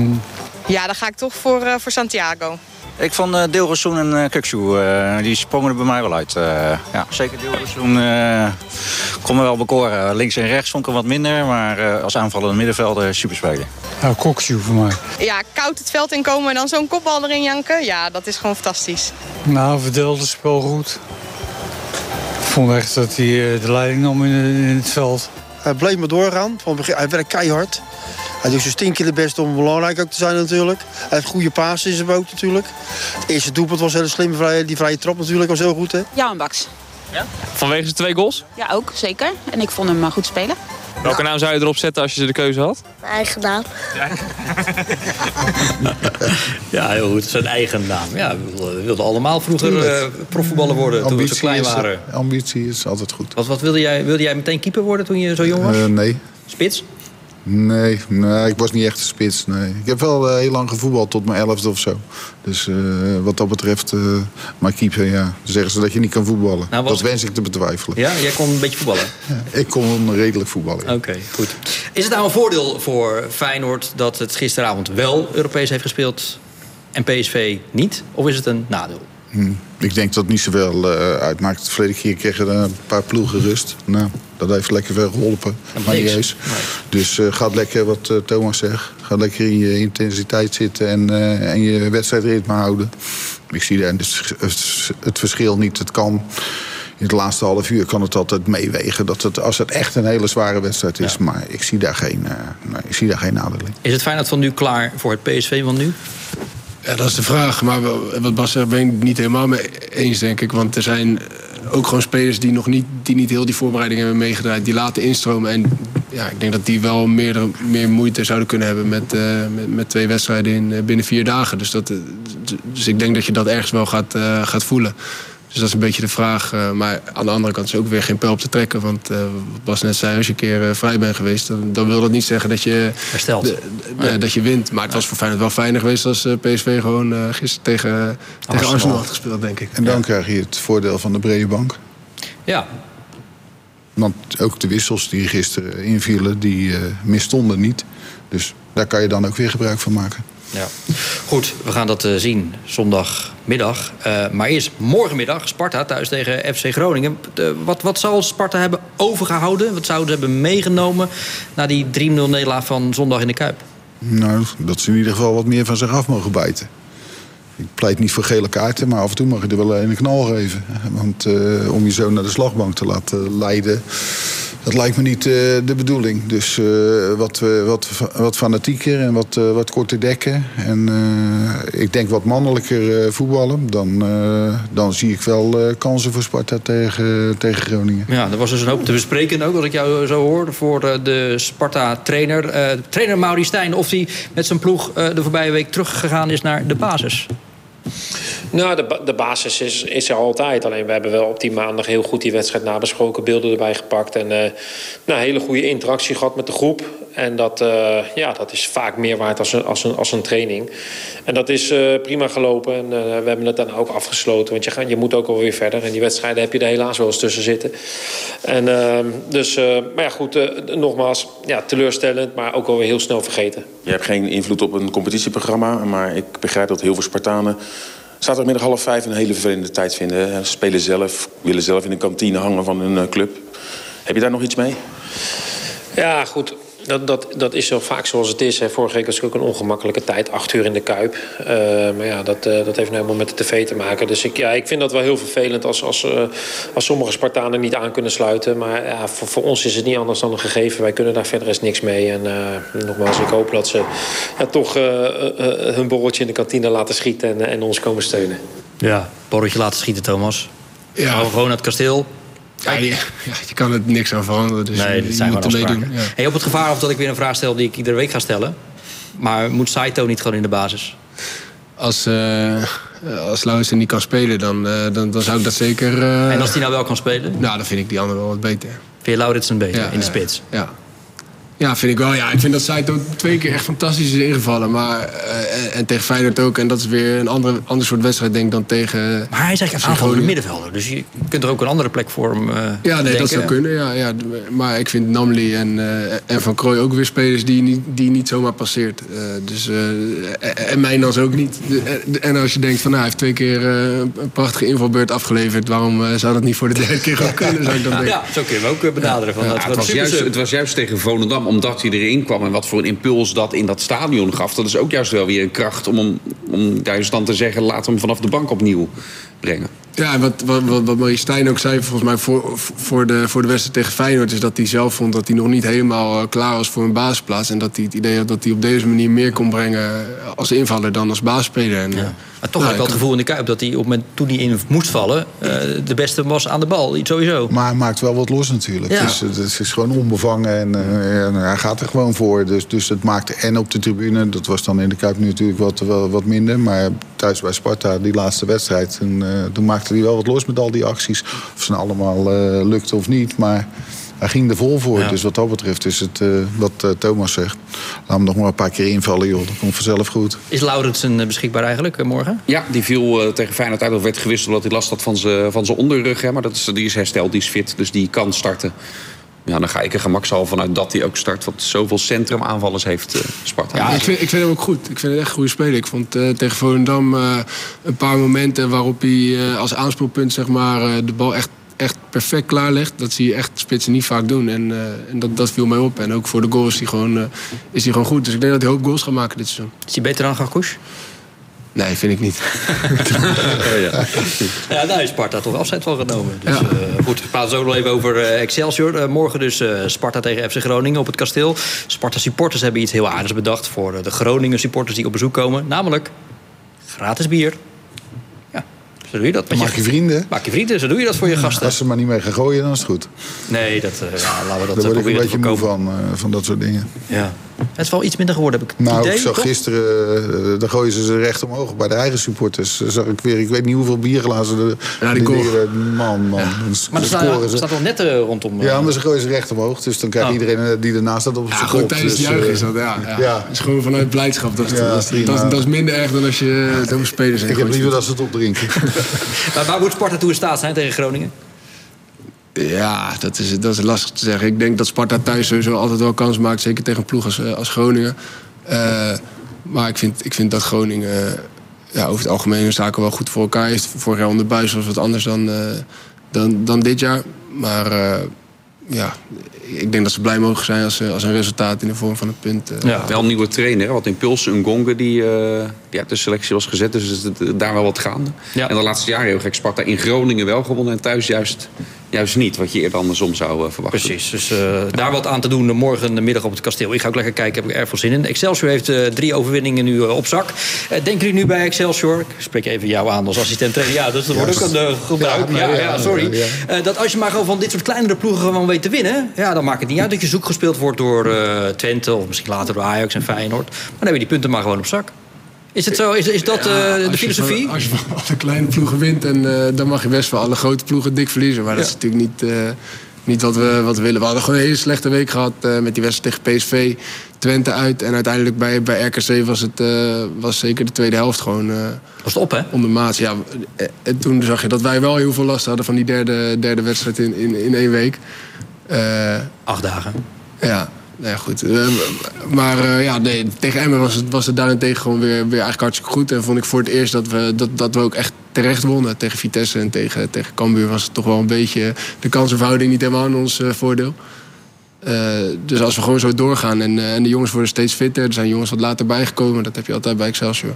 J: Ja, dan ga ik toch voor, eh, voor Santiago.
K: Ik vond uh, en uh, Kuksu, uh, die sprongen er bij mij wel uit. Uh, ja, zeker Deelrosoen uh, kon me wel bekoren. Links en rechts vond ik hem wat minder, maar uh, als aanvallende middenvelder super spelen.
I: Nou, Koksu voor mij.
J: Ja, koud het veld inkomen en dan zo'n kopbal erin janken. Ja, dat is gewoon fantastisch.
I: Nou, verdeelde het spel goed. Ik vond echt dat hij uh, de leiding nam in, in het veld.
L: Hij bleef maar doorgaan. Van begin, hij werkt keihard. Hij doet zijn stinkende best om belangrijk ook te zijn natuurlijk. Hij heeft goede paas in zijn boot natuurlijk. Het eerste doelpunt was slimme vrije, die vrije trap natuurlijk was heel goed. Hè?
M: Ja, een baks.
H: Ja? Vanwege zijn twee goals?
M: Ja, ook, zeker. En ik vond hem goed spelen.
H: Welke naam zou je erop zetten als je de keuze had?
N: Mijn eigen naam.
B: Ja, ja heel goed. Zijn eigen naam. Ja, we wilden allemaal vroeger uh, profvoetballer worden toen we zo klein waren.
D: Is, ambitie is altijd goed.
B: Wat, wat wilde, jij, wilde jij meteen keeper worden toen je zo jong was?
D: Uh, nee.
B: Spits?
D: Nee, nee, ik was niet echt een spits. Nee. Ik heb wel uh, heel lang gevoetbald tot mijn elfde of zo. Dus uh, wat dat betreft, uh, maar keeper, ja. Zeggen ze dat je niet kan voetballen. Nou, dat wens ik te betwijfelen.
B: Ja, jij kon een beetje voetballen?
D: Ja, ik kon redelijk voetballen.
B: Oké, okay, goed. Is het nou een voordeel voor Feyenoord dat het gisteravond wel Europees heeft gespeeld en PSV niet? Of is het een nadeel?
D: Hmm. Ik denk dat het niet zoveel uitmaakt. De verleden keer kregen er een paar ploegen rust. Nou, dat heeft lekker veel geholpen. Maar niet eens. Nee. Dus uh, gaat lekker, wat uh, Thomas zegt. Ga lekker in je intensiteit zitten en, uh, en je wedstrijdritme houden. Ik zie daar dus het, het verschil niet. Het kan. In het laatste half uur kan het altijd meewegen. Dat het, als het echt een hele zware wedstrijd is. Ja. Maar ik zie daar geen, nee, ik zie daar geen nadeel in.
B: Is het Feyenoord van nu klaar voor het PSV van nu?
C: Ja, dat is de vraag. Maar wat Bas zegt, ben ik het niet helemaal mee eens, denk ik. Want er zijn ook gewoon spelers die nog niet, die niet heel die voorbereiding hebben meegedraaid. Die laten instromen. En ja, ik denk dat die wel meer, meer moeite zouden kunnen hebben met, uh, met, met, twee wedstrijden in, uh, binnen vier dagen. Dus, dat, uh, dus ik denk dat je dat ergens wel gaat, gaat voelen. Dus dat is een beetje de vraag. Uh, maar aan de andere kant is ook weer geen pijl op te trekken. Want uh, wat Bas net zei, als je een keer uh, vrij bent geweest... Dan, dan, wil dat niet zeggen dat je,
B: Herstelt.
C: De, de, nee. dat je wint. Maar het was voor Feyenoord wel fijner geweest... als PSV gewoon gisteren tegen, tegen Arsenal had gespeeld, denk ik.
D: En dan ja. krijg je het voordeel van de brede bank.
B: Ja.
D: Want ook de wissels die gisteren invielen, die misstonden niet. Dus daar kan je dan ook weer gebruik van maken.
B: Ja. Goed, we gaan dat uh, zien zondagmiddag. Uh, maar eerst morgenmiddag Sparta thuis tegen FC Groningen. Uh, wat, wat zal Sparta hebben overgehouden? Wat zouden ze hebben meegenomen na die 3-0 nederlaag van zondag in de Kuip?
D: Nou, dat ze in ieder geval wat meer van zich af mogen bijten. Ik pleit niet voor gele kaarten, maar af en toe mag je er wel een knal geven. Want om je zo naar de slagbank te laten leiden... Dat lijkt me niet uh, de bedoeling. Dus uh, wat, wat, wat fanatieker en wat, wat korter dekken. En ik denk wat mannelijker voetballen. Dan, dan zie ik wel kansen voor Sparta tegen, tegen Groningen.
B: Ja, er was dus een hoop te bespreken ook, als ik jou zo hoor. Voor de Sparta-trainer. trainer Mauri Stijn, of hij met zijn ploeg de voorbije week teruggegaan is naar de basis.
O: Nou, de, de basis is, is er altijd. Alleen we hebben wel op die maandag heel goed die wedstrijd nabesproken, beelden erbij gepakt. En uh, nou, hele goede interactie gehad met de groep. En dat, uh, ja, dat is vaak meer waard als een, als een, als een training. En dat is uh, prima gelopen. En we hebben het dan ook afgesloten. Want je, je moet ook alweer verder. En die wedstrijden heb je er helaas wel eens tussen zitten. En, ehm, dus, maar ja, goed, nogmaals, ja, teleurstellend, maar ook alweer heel snel vergeten.
P: Je hebt geen invloed op een competitieprogramma. Maar ik begrijp dat heel veel Spartanen zaterdagmiddag half vijf een hele vervelende tijd vinden. Spelen zelf, willen zelf in de kantine hangen van hun club. Heb je daar nog iets mee?
O: Ja, goed. Dat, dat, dat is zo vaak zoals het is. Hè. Vorige week was het ook een ongemakkelijke tijd. Acht uur in de Kuip. Uh, maar ja, dat, uh, dat heeft nu helemaal met de tv te maken. Dus ik, ja, ik vind dat wel heel vervelend als, als, uh, als sommige Spartanen niet aan kunnen sluiten. Maar ja, voor, voor ons is het niet anders dan een gegeven. Wij kunnen daar verder eens niks mee. En nogmaals, ik hoop dat ze ja, toch hun borreltje in de kantine laten schieten en, en ons komen steunen.
B: Ja, borreltje laten schieten, Thomas.
C: Ja.
B: Gewoon naar het kasteel.
C: Ja, je, ja, je kan er niks aan veranderen. Dus
B: nee,
C: je
B: zijn
C: moet
B: gewoon afspraken.
C: doen. Ja.
B: Hey, op het gevaar of dat ik weer een vraag stel die ik iedere week ga stellen. Maar moet Saito niet gewoon in de basis?
C: als, uh, als Laurensen niet kan spelen, dan, uh, dan, dan zou ik dat zeker... Uh,
B: en als hij nou wel kan spelen?
C: Nou, dan vind ik die andere wel wat beter.
B: Vind je Lauritsen beter ja, in de spits?
C: Ja. Ja, vind ik wel. Ja, ik vind dat Saito twee keer echt fantastisch is ingevallen. Maar, uh, en tegen Feyenoord ook. En dat is weer een andere, ander soort wedstrijd, denk ik, dan tegen...
B: Maar hij is eigenlijk een aanvallende middenvelder. Dus je kunt er ook een andere plek voor hem uh,
C: Ja, nee, dat zou kunnen. Ja, ja. Maar ik vind Namli en, uh, en Van Krooi ook weer spelers die niet, die niet zomaar passeert. dus, en Mijnans ook niet. En als je denkt van, nou, hij heeft twee keer een prachtige invalbeurt afgeleverd. Waarom zou dat niet voor de derde keer gaan kunnen? Zou ik dan denken.
B: Ja, zo kun je hem ook benaderen. Van,
E: ja,
B: het,
E: het, was juist, het was juist tegen Volendam omdat hij erin kwam en wat voor een impuls dat in dat stadion gaf. Dat is ook juist wel weer een kracht om, om, juist dan te zeggen: laat hem vanaf de bank opnieuw brengen.
C: Ja, en wat, wat, wat, Marie Stijn ook zei, volgens mij voor, voor, de, voor de wedstrijd tegen Feyenoord, is dat hij zelf vond dat hij nog niet helemaal eh, klaar was voor een basisplaats. En dat hij het idee had dat hij op deze manier meer kon brengen als invaller dan als baasspeler. En,
B: ja. Maar toch nou, had ik wel het gevoel in de Kuip dat hij op het moment toen hij in moest vallen, uh, de beste was aan de bal. Iets sowieso.
D: Maar hij maakt wel wat los natuurlijk. Ja. Het, is, het is gewoon onbevangen en, uh, en, hij gaat er gewoon voor. Dus, dus het maakte en op de tribune, dat was dan in de Kuip nu natuurlijk wat, wat, wat minder. Maar thuis bij Sparta, die laatste wedstrijd, en, uh, toen maakte hij wel wat los met al die acties. Of ze nou allemaal uh, lukten of niet. Maar hij ging er vol voor. Ja. Dus wat dat betreft is het uh, wat uh, Thomas zegt. Laat hem nog maar een paar keer invallen, joh. Dat komt vanzelf goed.
B: Is Laurensen beschikbaar eigenlijk morgen?
E: Ja, die viel tegen Feyenoord uit of werd gewisseld omdat hij last had van zijn van onderrug. Hè. Maar dat is, die is hersteld, die is fit. Dus die kan starten. Ja, dan ga ik er gemaksal vanuit dat hij ook start. Want zoveel centrumaanvallers heeft uh, Sparta.
C: Ja, ik vind, ik vind hem ook goed. Ik vind het echt een goede speler. Ik vond uh, tegen Volendam uh, een paar momenten waarop hij als aanspeelpunt zeg maar, de bal echt, echt perfect klaarlegt. Dat zie je echt spitsen niet vaak doen. En, en dat, dat viel mij op. En ook voor de goals is hij gewoon, is hij gewoon goed. Dus ik denk dat hij een hoop goals gaat maken dit seizoen.
B: Is hij beter dan Garkouche?
C: Nee, vind ik niet.
B: ja, ja daar is Sparta toch afzet van genomen. Dus, ja. uh, goed, we praten zo nog even over uh, Excelsior. Uh, morgen dus Sparta tegen FC Groningen op het kasteel. Sparta supporters hebben iets heel aardigs bedacht... voor de Groningen supporters die op bezoek komen. Namelijk gratis bier. Ja, zo doe je dat.
D: Met maak je vrienden.
B: Maak je vrienden, zo doe je dat voor je gasten.
D: Als ze maar niet mee gaan gooien, dan is het goed.
B: Nee, dat, ja, laten we dat
D: Daar word ik een beetje moe van, van dat soort dingen.
B: Ja. Het is wel iets minder geworden, heb ik het
D: nou,
B: idee,
D: ik zag
B: toch?
D: gisteren, uh, dan gooien ze ze recht omhoog bij de eigen supporters. Zag ik weer, ik weet niet hoeveel bierglazen. De,
C: ja, die goal.
D: Man, man. Ja.
B: Maar er staat, staat wel net uh, rondom.
D: Ja, maar ze gooien ze recht omhoog. Dus dan krijgt oh. iedereen die ernaast staat op
C: ja,
D: zijn
C: kop.
D: kop.
C: tijdens
D: dus,
C: het juichen is dat, ja. ja. ja. Het is gewoon vanuit blijdschap. Dat,
D: ja,
C: dat, dat, dat, dat, is minder erg dan als je het over spelers
D: Ik heb liever dat ze het opdrinken.
B: maar waar moet Sparta toe in staat zijn tegen Groningen?
C: Ja, dat is, dat is lastig te zeggen. Ik denk dat Sparta thuis sowieso altijd wel kans maakt. Zeker tegen een ploeg als, als Groningen. Uh, maar ik vind, ik vind dat Groningen uh, ja, over het algemeen hun zaken wel goed voor elkaar is. Vorig jaar onder buis was wat anders dan, uh, dan, dan dit jaar. Maar ja, ik denk dat ze blij mogen zijn als, als een resultaat in de vorm van een punt.
E: ja. Wel een nieuwe trainer, wat Impuls, een Gonge die ja, de selectie was gezet. Dus het, daar wel wat gaande. Ja. En de laatste jaren heel gek Sparta in Groningen wel gewonnen en thuis juist juist niet, wat je eerder andersom zou uh, verwachten.
B: Precies, dus uh, daar wat aan te doen morgenmiddag op het kasteel. Ik ga ook lekker kijken, heb ik erg veel zin in. Excelsior heeft uh, drie overwinningen nu op zak. denken jullie nu bij Excelsior, ik spreek even jou aan als assistent trainer. Ja, dat wordt ook een gebruik. Ja, sorry. Dat als je maar gewoon van dit soort kleinere ploegen gewoon weet te winnen... ja, dan maakt het niet uit dat je zoek gespeeld wordt door Twente... of misschien later door Ajax en Feyenoord. Maar dan heb je die punten maar gewoon op zak. Is, het zo? Is, is dat ja, uh, de filosofie?
C: Je van, als je van alle kleine ploegen wint, en, uh, dan mag je best wel alle grote ploegen dik verliezen. Maar ja. dat is natuurlijk niet, uh, niet wat, we, wat we willen. We hadden gewoon een hele slechte week gehad met die wedstrijd tegen PSV. Twente uit. En uiteindelijk bij, bij RKC was het was zeker de tweede helft gewoon...
B: was het op, hè?
C: Onder maat, ja. En toen zag je dat wij wel heel veel last hadden van die derde, derde wedstrijd in, in, in één week.
B: Acht dagen.
C: Ja. Nou goed. Uh, maar uh, ja, nee, tegen Emmen was het, was het daarentegen gewoon weer, weer eigenlijk hartstikke goed. En vond ik voor het eerst dat we, dat, dat we ook echt terecht wonnen. Tegen Vitesse en tegen, tegen Cambuur was het toch wel een beetje de kansenverhouding niet helemaal in ons uh, voordeel. dus als we gewoon zo doorgaan en, en de jongens worden steeds fitter. Er zijn jongens wat later bijgekomen. Dat heb je altijd bij Excelsior.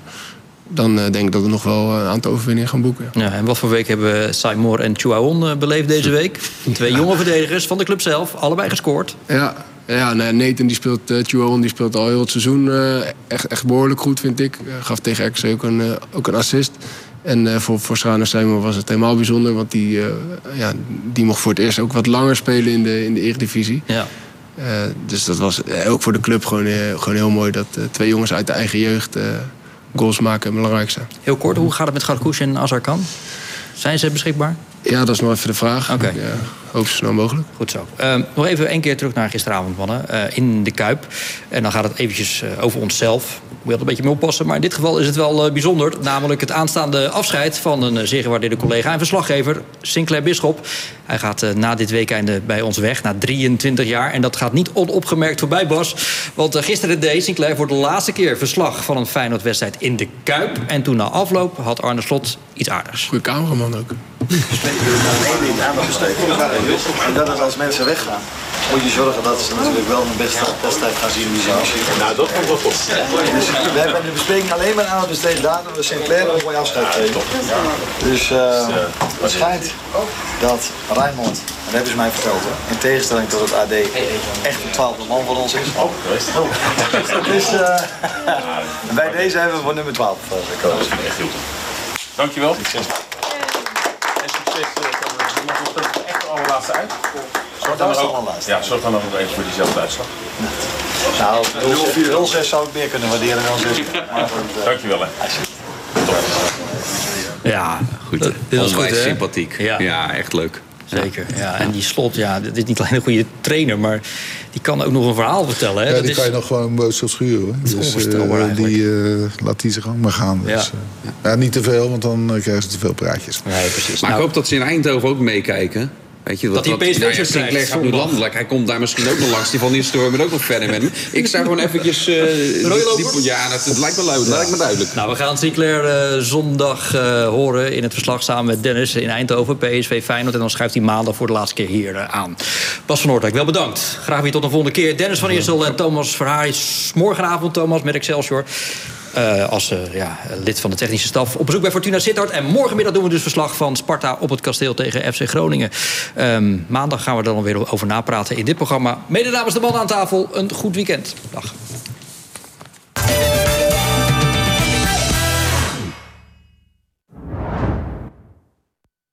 C: Dan denk ik dat we nog wel een aantal overwinningen gaan boeken.
B: Ja, en wat voor week hebben Simon en Chouaon beleefd deze week? Twee jonge verdedigers van de club zelf, allebei gescoord.
C: Ja, ja, Nathan die speelt, uh, Chuon, die speelt al heel het seizoen uh, echt, echt behoorlijk goed, vind ik. Uh, gaf tegen RKC ook een, ook een assist. En voor, voor en Simon was het helemaal bijzonder. Want die, ja, die mocht voor het eerst ook wat langer spelen in de, in de Eredivisie.
B: Ja.
C: dus dat was ook voor de club gewoon, gewoon heel mooi... dat twee jongens uit de eigen jeugd goals maken het belangrijkste.
B: Heel kort, hoe gaat het met Garkoes en Azarkan? Zijn ze beschikbaar?
C: Ja, dat is nog even de vraag.
B: Oké.
C: Ja, hoop zo snel mogelijk.
B: Goed zo. Ehm, nog even één keer terug naar gisteravond, mannen. Eh, in de Kuip. En dan gaat het eventjes eh, over onszelf. Moet je een beetje mee oppassen. Maar in dit geval is het wel eh, bijzonder. Namelijk het aanstaande afscheid van een zeer gewaardeerde collega en verslaggever, Sinclair Bisschop. Hij gaat na dit weekende bij ons weg, na 23 jaar. En dat gaat niet onopgemerkt voorbij, Bas. Want gisteren deed Sinclair voor de laatste keer verslag van een Feyenoord-wedstrijd in de Kuip. En toen na afloop had Arne Slot iets aardigs.
C: Goeie cameraman ook.
F: Ding aandacht besteden. En dat is als mensen weggaan, moet je zorgen dat ze natuurlijk wel een beste wedstrijd gaan zien die ze. Nou, dat komt wel goed. Dus we hebben in de bespreking alleen maar aandacht besteed daar dat we Sinclair een mooi afscheid geven. Dus uh, het schijnt dat Rijnmond, dat hebben ze mij verteld, hè, in tegenstelling tot het AD, echt een twaalfde man van ons is. Oh, dus uh, bij deze hebben we voor nummer 12 gekozen.
P: Dankjewel. Succes. Uit. Zorg dan, ook, ja, zorg dan nog even voor diezelfde uitslag.
F: Nou, 0-4-0-6 zou ik meer kunnen waarderen dan 6.
P: Dankjewel hè.
B: Ja,
E: Goed.
B: Dat, dit was
E: Onwijs
B: goed, hè?
E: sympathiek.
B: Ja.
E: Ja. echt leuk.
B: Zeker. Ja, en die slot, ja, dit is niet alleen een goede trainer, maar die kan ook nog een verhaal vertellen. Hè?
D: Ja,
B: Dat
D: die
B: is-
D: kan je nog gewoon boodschap schuren.
B: Is
D: Dus, eh, die eh, laat die zich gang maar gaan. Dus,
B: Ja.
D: eh, ja, niet te veel, want dan eh, krijgen ze te veel praatjes.
B: Nee, precies.
E: Maar ik hoop dat ze in Eindhoven ook meekijken. Weet je,
B: Dat die PSV
E: nou ja,
B: krijgt,
E: gaat nu landelijk. Hij komt daar misschien ook nog langs. Die van Nistelrooy met ook nog verder met hem. Ik zou gewoon eventjes... eh, die- die- ja, dat, het lijkt me, luid, lijkt me duidelijk.
B: Nou, we gaan Sinclair eh, zondag eh, horen in het verslag samen met Dennis in Eindhoven, PSV Feyenoord. En dan schuift hij maandag voor de laatste keer hier aan. Bas van Noordwijk, wel bedankt. Graag weer tot de volgende keer. Dennis van Eersel en Thomas Verhaar is morgenavond, Thomas, met Excelsior. Eh, als eh, ja, lid van de technische staf op bezoek bij Fortuna Sittard. En morgenmiddag doen we dus verslag van Sparta op het kasteel tegen FC Groningen. Ehm, maandag gaan we er dan weer over napraten in dit programma. Mede namens de man aan tafel, een goed weekend. Dag.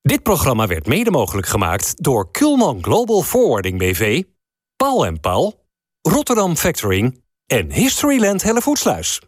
A: Dit programma werd mede mogelijk gemaakt door Kulman Global Forwarding BV, Paul en Paul, Rotterdam Factoring en Historyland Hellevoetsluis.